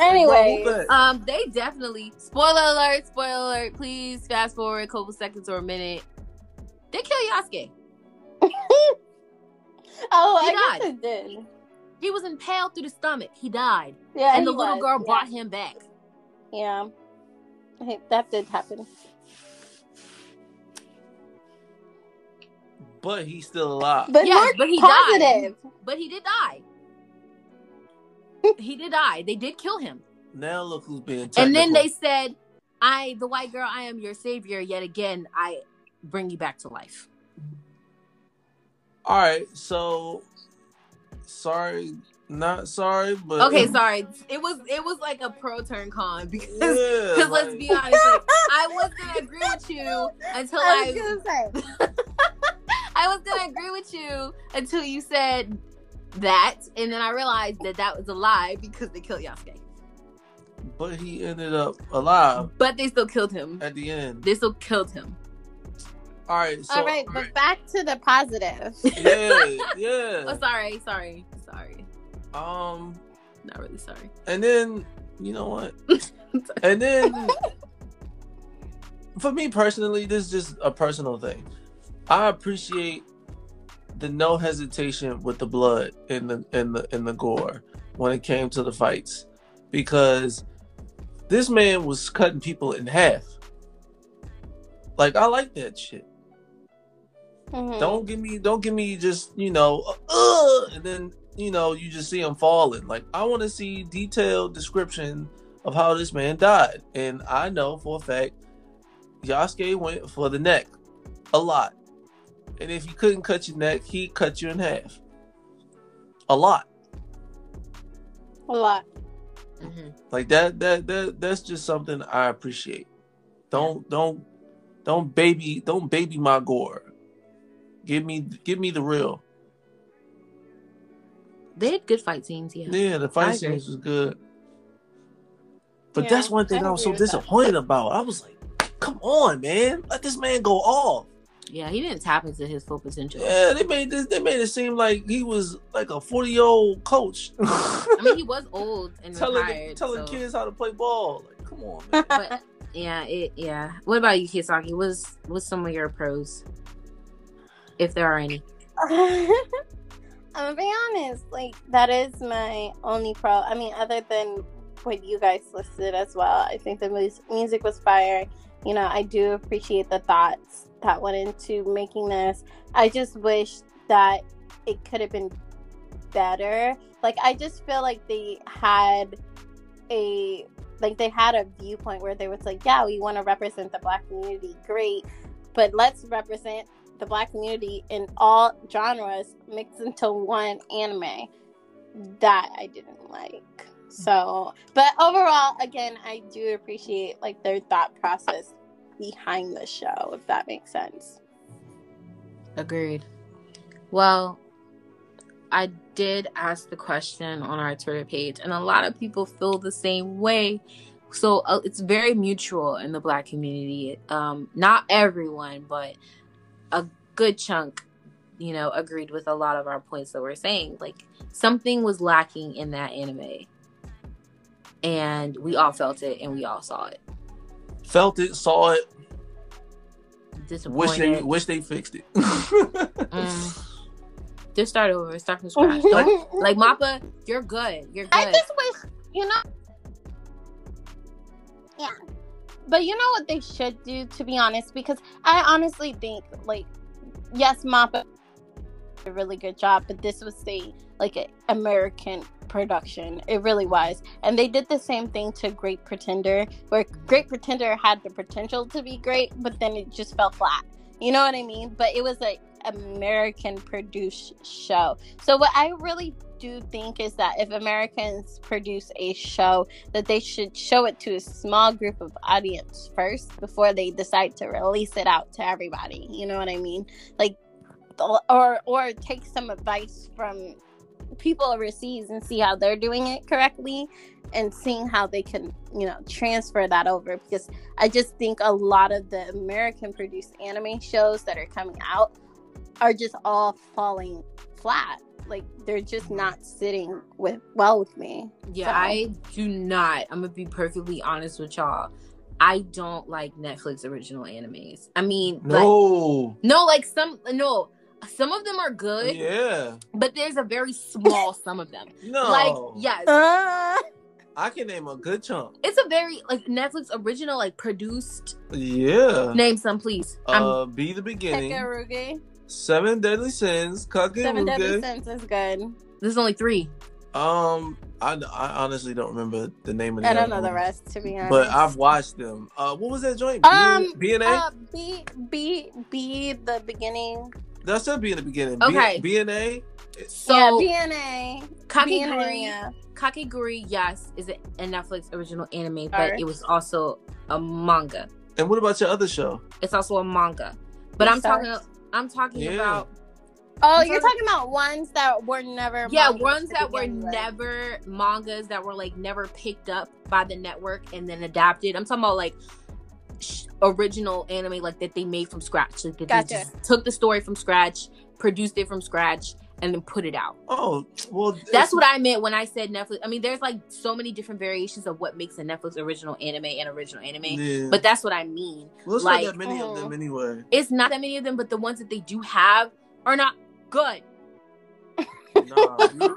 anyway Well, who back? Um, they definitely spoiler alert, spoiler alert. Please fast forward a couple seconds or a minute. They kill Yasuke. oh He i guess died. it did He was impaled through the stomach. He died, yeah and the little was, girl yeah. brought him back. yeah Hey, that did happen but he's still alive. but Yes, but he died. positive But he did die. he did die. They did kill him, now look who's being technical. and then they said, "I, the white girl, I am your savior. Yet again, I bring you back to life." All right, so sorry, not sorry, but Okay, sorry. It was it was like a pro turn con because Yeah, Because let's be honest, like, I was gonna agree with you until I was I, gonna say I was gonna agree with you until you said that, and then I realized that that was a lie because they killed Yasuke. but he ended up alive But they still killed him. at the end. They still killed him. All right, so all right but back to the positive yeah, yeah. Oh, sorry, sorry, sorry. Um, Not really sorry. and then you know what? And then for me personally, this is just a personal thing. I appreciate the no hesitation with the blood in the in the in the gore when it came to the fights because this man was cutting people in half. Like I like that shit. Mhm. Don't give me don't give me just, you know, uh, and then, you know, you just see him falling. Like I want to see detailed description of how this man died. And I know for a fact Yasuke went for the neck a lot. And if you couldn't cut your neck, he cut you in half. A lot. a lot Mhm. Like that that that that's just something I appreciate. Don't don't don't baby don't baby my gore. Give me give me the real. They had good fight scenes, yeah. Yeah, the I fight agree. scenes was good. But Yeah, that's one thing I I, was so with that. disappointed about. I was like, come on, man. Let this man go off. Yeah, he didn't tap into his full potential. Yeah, they made this they made it seem like he was like a 40 year old coach. I mean, he was old and telling retired. telling so- kids how to play ball. Like, come on, man. but yeah, it yeah. What about you, Kisaki? What's what's some of your pros, if there are any? I'm gonna be honest, like that is my only pro. I mean, other than what you guys listed as well. I think the mus- music was fire. You know, I do appreciate the thoughts that went into making this. I just wish that it could have been better. Like I just feel like they had a like they had a viewpoint where they was like, yeah, we want to represent the black community, great, but let's represent the black community in all genres mixed into one anime. That I didn't like. So, but overall, again, I do appreciate like their thought process behind the show, if that makes sense. Agreed. Well, I did ask the question on our Twitter page, and a lot of people feel the same way. So uh, it's very mutual in the Black community. Um, not everyone, but a good chunk, you know, agreed with a lot of our points that we're saying. Like something was lacking in that anime, and we all felt it, and we all saw it. Felt it, saw it. Wish they wish they fixed it. Mm. Just start over. Start from scratch. Don't- like Mappa, you're good. You're good. I just wish, you know. Yeah. But you know what they should do, to be honest? Because I honestly think, like, yes, Mappa did a really good job, but this was a like an American production. It really was, and they did the same thing to Great Pretender, where Great Pretender had the potential to be great, but then it just fell flat. You know what I mean? But it was a American produced show. So what I really do think is that if Americans produce a show, that they should show it to a small group of audience first before they decide to release it out to everybody. You know what I mean? Like, or or take some advice from people overseas and see how they're doing it correctly and seeing how they can you know transfer that over because i just think a lot of the american produced anime shows that are coming out are just all falling flat like they're just not sitting with well with me Yeah, So- I do not. I'm gonna be perfectly honest with y'all. I don't like Netflix original animes. I mean, like, no. no, like some, no, some of them are good, Yeah. but there's a very small some of them. No. Like, yes, uh, I can name a good chunk. it's a very like Netflix original, like produced. Yeah. Name some, please. I'm Uh, be the beginning. Kakegurui. Seven Deadly Sins. seven deadly sins is good There's only three. Um, I, I honestly don't remember the name of the i don't other know the rest to be honest But I've watched them. Uh, what was that joint? Um, B and A. uh, B B B the beginning. That should be in the beginning. okay. B and A. So yeah, BNA. Kakegurui, BNA, yeah. Kakegurui, yes, is a Netflix original anime, but Art. it was also a manga. And what about your other show? It's also a manga. But I'm Stars. talking I'm talking Yeah. about Oh, I'm you're talking- talking about ones that were never. yeah, ones that were with. never mangas that were like never picked up by the network and then adapted. I'm talking about like sh- original anime like that they made from scratch. Like that Gotcha. they just took the story from scratch, produced it from scratch, and then put it out. Oh, well, That's what I meant when I said Netflix. I mean, there's like so many different variations of what makes a Netflix original anime and original anime. Yeah. But that's what I mean. well, it's like- not that many of them oh, anyway. It's not that many of them, but the ones that they do have are not good. Nah, you- no,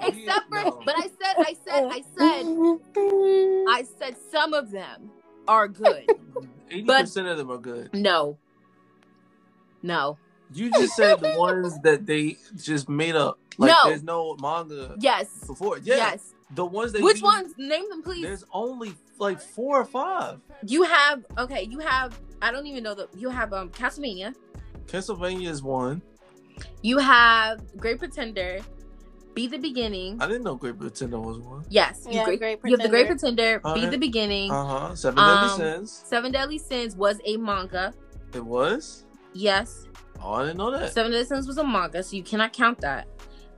we- Except for, no. but I said, I said, I said, I said some of them are good. Eighty percent of them are good. No, no, You just said the ones that they just made up. Like No. there's no manga yes, before. Yeah, yes. the ones that Which we- ones? Name them, please. There's only like four or five. You have okay. You have. I don't even know the. You have um Castlevania. Pennsylvania is one. You have Great Pretender. Be the beginning. I didn't know Great Pretender was one. Yes, you, Yeah, great, Great you have the Great Pretender. Pretender. Be Alright. the beginning. Uh huh. Seven Deadly Um, Sins. Seven Deadly Sins was a manga. It was. Yes, Oh, I didn't know that. Seven Deadly Sins was a manga, so you cannot count that.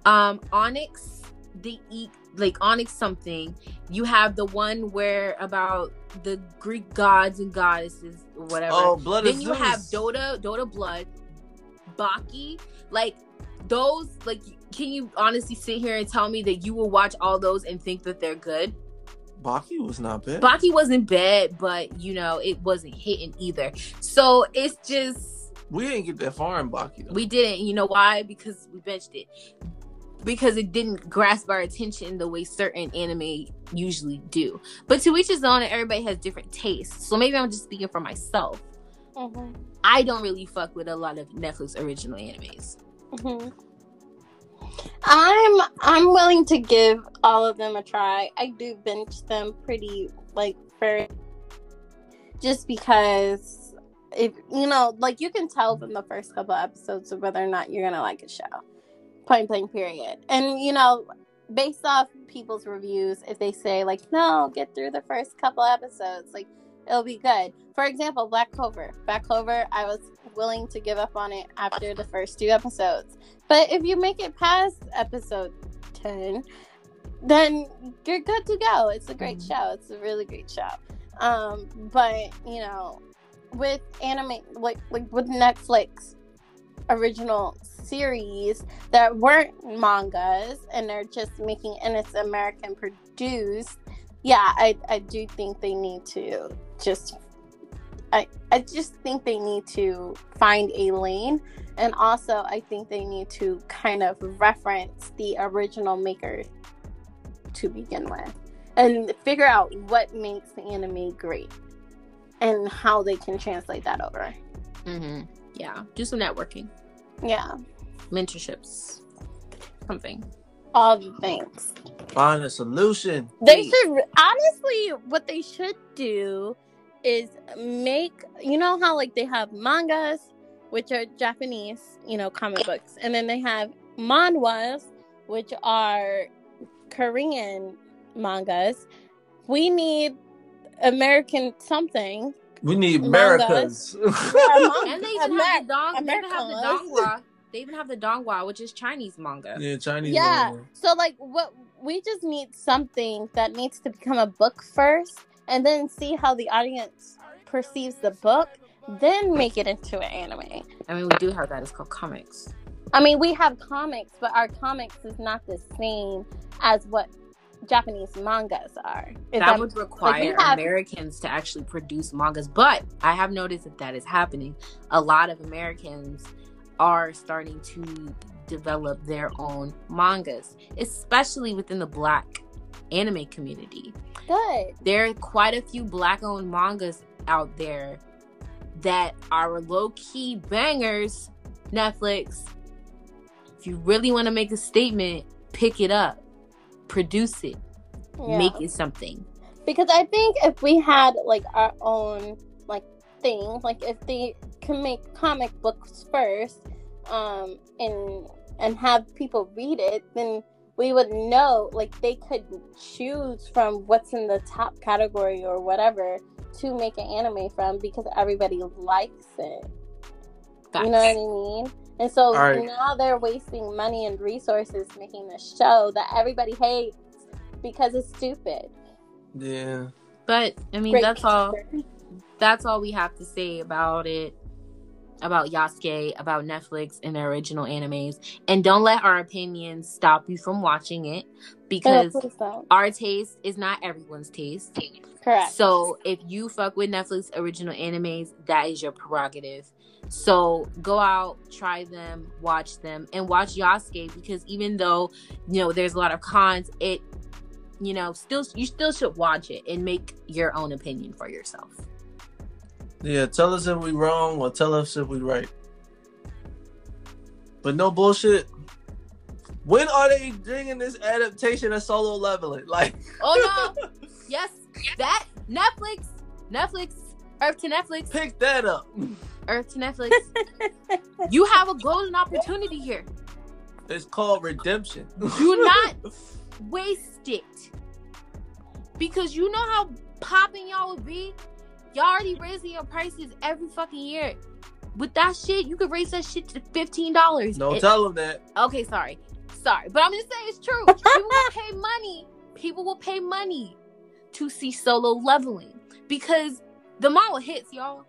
Um, Onyx, the e- like Onyx something. You have the one where about the Greek gods and goddesses or whatever. Oh, Blood then of you Zeus. have Dota, Dota Blood, Baki, like those. Like, can you honestly sit here and tell me that you will watch all those and think that they're good? Baki was not bad. Baki wasn't bad, but you know it wasn't hitting either. So it's just we didn't get that far in Baki though. we didn't. You know why? Because we benched it. Because it didn't grasp our attention the way certain anime usually do. But to each his own, and everybody has different tastes. So maybe I'm just speaking for myself. Mhm. I don't really fuck with a lot of Netflix original animes. Mhm. I'm I'm willing to give all of them a try. I do bench them pretty like for just because if you know, like you can tell from the first couple episodes of whether or not you're gonna like a show. Point blank period. And you know, based off people's reviews, if they say like, no, get through the first couple episodes, like it'll be good. For example, Black Clover. Black Clover, I was willing to give up on it after the first two episodes. But if you make it past episode 10, then you're good to go. It's a great Mhm. show. It's a really great show. Um, but you know, with anime like like with Netflix original series that weren't mangas and they're just making and it's American produced, yeah, I I do think they need to just I I just think they need to find a lane. And also I think they need to kind of reference the original maker to begin with and figure out what makes the anime great and how they can translate that over. Mm-hmm. Yeah, do some networking, Yeah, mentorships, something. all the things. Find a solution. They Please. should honestly what they should do is make you know how like they have mangas which are Japanese, you know, comic books, and then they have manhwas which are Korean mangas. We need American something. We need Mangas. Americas. And they even have the dong. They even have the Americas. donghua. They even have the donghua, which is Chinese manga. yeah, Chinese. yeah manga. so like what we just need something that needs to become a book first and then see how the audience perceives the book then make it into an anime I mean, we do have that. It's called comics. i mean we have comics but our comics is not the same as what japanese mangas are that that- would require have- Americans to actually produce mangas. But I have noticed that that is happening. A lot of Americans are starting to develop their own mangas, especially within the black anime community. good There are quite a few black owned mangas out there that are low key bangers. Netflix, if you really want to make a statement, pick it up, produce it, yeah. make it something. because i think if we had like our own like thing like if they can make comic books first um and and have people read it then we would know like they could choose from what's in the top category or whatever to make an anime from because everybody likes it you know what i mean and so All right. now they're wasting money and resources making a show that everybody hates because it's stupid Yeah. But I mean, Great that's all. That's all we have to say about it. About Yasuke, about Netflix and their original animes, and don't let our opinions stop you from watching it because please don't. our taste is not everyone's taste. Correct. So if you fuck with Netflix original animes, that is your prerogative. So go out, try them, watch them, and watch Yasuke because even though you know there's a lot of cons, it you know still you still should watch it and make your own opinion for yourself. Yeah, tell us if we wrong or tell us if we right. But no bullshit. When are they bringing this adaptation of solo leveling? Like, Oh no! yes, that Netflix, Netflix, Earth to Netflix, pick that up. Earth to Netflix. you have a golden opportunity here. It's called redemption. Do not waste it. Because you know how popping y'all would be? Y'all already raising your prices every fucking year. With that shit, you could raise that shit to fifteen dollars. Don't tell them that. Okay, sorry, sorry, but I'm gonna say it's true. People will pay money. People will pay money to see solo leveling because the manga hits, y'all.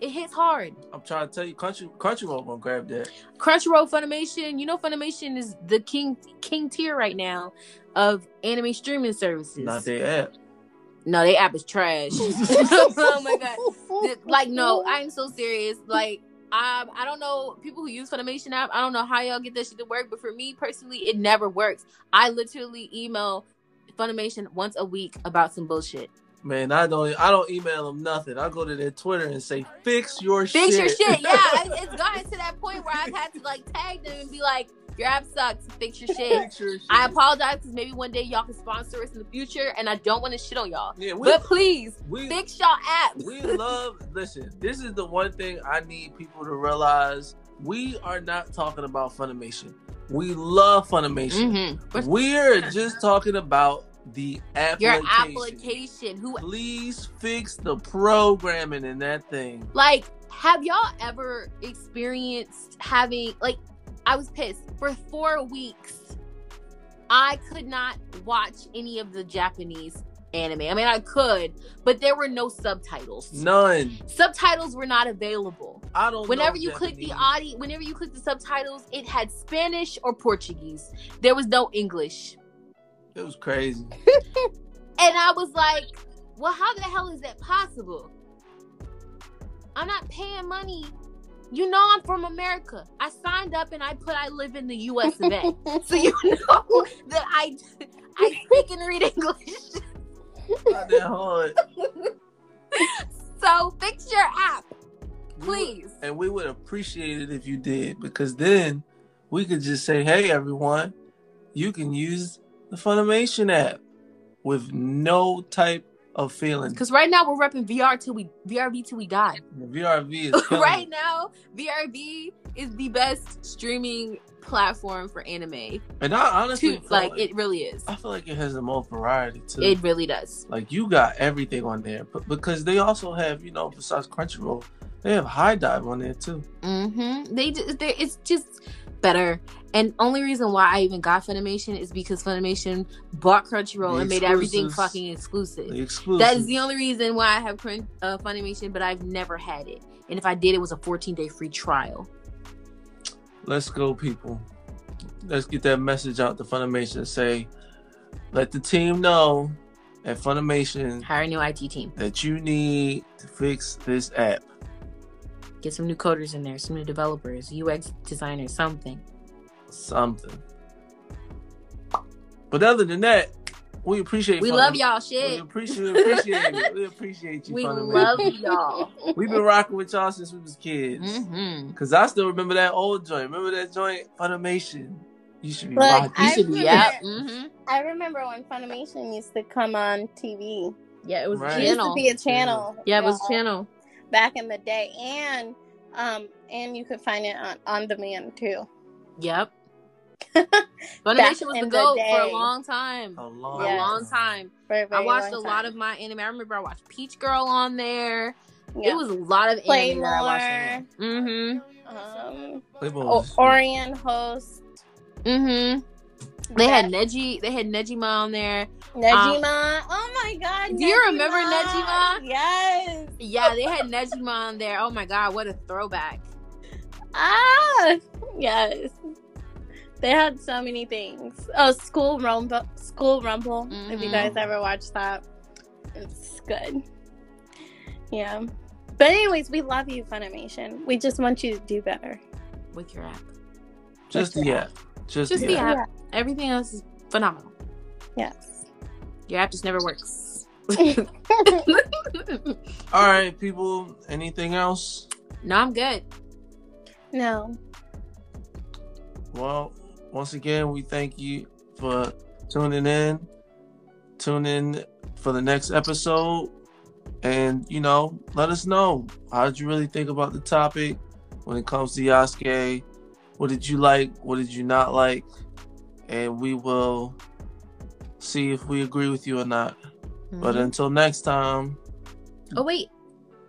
It hits hard. I'm trying to tell you, Country Crunchyroll gonna grab that. Crunchyroll, Funimation. You know, Funimation is the king king tier right now of anime streaming services. Not their app. No, they app is trash. oh my god. Like, no, I'm so serious. Like, um, I don't know people who use Funimation app. I don't know how y'all get that shit to work, but for me personally, it never works. I literally email Funimation once a week about some bullshit. Man, I don't. I don't email them nothing. I go to their Twitter and say, "Fix your Fix shit." Fix your shit. Yeah, it's gotten to that point where I've had to like tag them and be like, "Your app sucks. Fix your shit." Fix your shit. I apologize because maybe one day y'all can sponsor us in the future, and I don't want to shit on y'all. Yeah, we, But please we, fix y'all app. we love. Listen, this is the one thing I need people to realize. We are not talking about Funimation. We love Funimation. Mhm. We're just talking about the application. Your application. Who Please fix the programming in that thing. like have y'all ever experienced having like I was pissed for four weeks. I could not watch any of the Japanese anime. I mean, I could, but there were no subtitles. None. Subtitles were not available. I don't. Whenever know you click the audio, whenever you click the subtitles, it had Spanish or Portuguese. There was no English. It was crazy. And I was like, well, how the hell is that possible? I'm not paying money. You know I'm from America. I signed up and I put I live in the US of A. so you know that I I speak and read English. Not that hard. so fix your app, We would- please. and we would appreciate it if you did, because then we could just say, "Hey, everyone, you can use the Funimation app with no type of feeling." Because right now we're repping VR till we VRV till we die. VRV is right now, VRV is the best streaming platform for anime. and I honestly To, feel like it really is. I feel like it has the most variety too. It really does. like you got everything on there, but because they also have, you know, besides Crunchyroll, they have HIDIVE on there too. Mm-hmm. They just they, it's just better. And only reason why I even got Funimation is because Funimation bought Crunchyroll The and made everything fucking exclusive. Exclusive. That is the only reason why I have uh, Funimation, but I've never had it. And if I did, it was a 14 day free trial. Let's go, people. Let's get that message out to Funimation and say, let the team know at Funimation Hire a new IT team. that you need to fix this app. Get some new coders in there, some new developers, UX designers, something. Something. But other than that, we appreciate We Funimation. love y'all We shit. appreciate, appreciate it. We appreciate you, We Funimation. love y'all. We've been rocking with y'all since we was kids. hmm Cause I still remember that old joint. Remember that joint, Funimation. You should be Look, rocking. I You should be, remember- yeah. hmm I remember when Funimation used to come on TV. Yeah, it was Right. a It used to channel. be a channel. Yeah, it was a channel. back in the day, and um, and you could find it on on demand too. Yep. Back Funimation was in the the for a long time. a long, For Yes. a long time. For a I watched a lot time. of my anime. I remember I watched Peach Girl on there. Yeah. It was a lot of anime that I watched. Playmore. Mm-hmm. um, Playboy o- Orion host. Mm-hmm. They had Neji. They had Negima on there. Negima. oh my god! Do you remember Negima? Yes. Yeah, they had Negima on there. Oh my god, what a throwback! Ah, yes. They had so many things. Oh, School Rumble. School Rumble. If you guys mm-hmm. ever watched that, it's good. Yeah. But anyways, we love you, Funimation. We just want you to do better. With your app, just the app. Just, just the, the app. app. Everything else is phenomenal. Yes. Your app just never works. All right, people. Anything else? no, I'm good. no. Well, once again, we thank you for tuning in. Tune in for the next episode, and you know, let us know how did you really think about the topic when it comes to Yasuke. What did you like? What did you not like? And we will see if we agree with you or not. But Mhm. until next time, oh wait,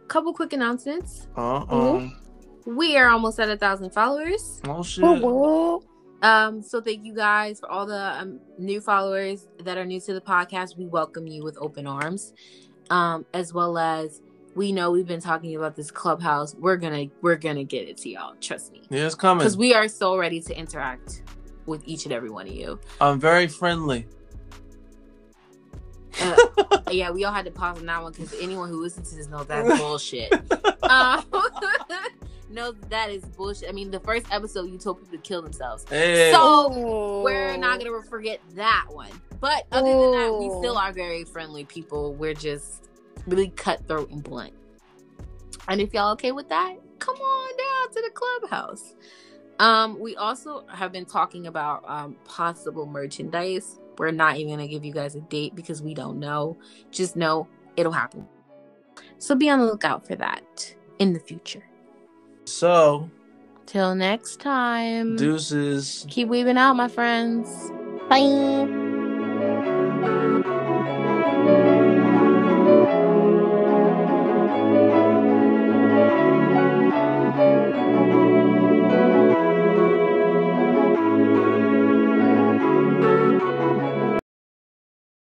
couple quick announcements. uh oh, We are almost at a thousand followers. oh shit. Woo. Um, so thank you guys for all the um, new followers that are new to the podcast. We welcome you with open arms. Um, as well as we know we've been talking about this clubhouse. We're gonna we're gonna get it to y'all. Trust me, Yeah, it's coming. because we are so ready to interact with each and every one of you. I'm very friendly. yeah, we all had to pause on that one because anyone who listens to this knows that's bullshit. um, knows that is bullshit. I mean, the first episode you told people to kill themselves. Hey. So we're not gonna forget that one. But other than that, we still are very friendly people. We're just really cutthroat and blunt. And if y'all okay with that, come on down to the clubhouse. Um, we also have been talking about um possible merchandise. We're not even gonna give you guys a date because we don't know. Just know it'll happen. So be on the lookout for that in the future. So, Till next time. deuces. Keep weaving out, my friends. Bye.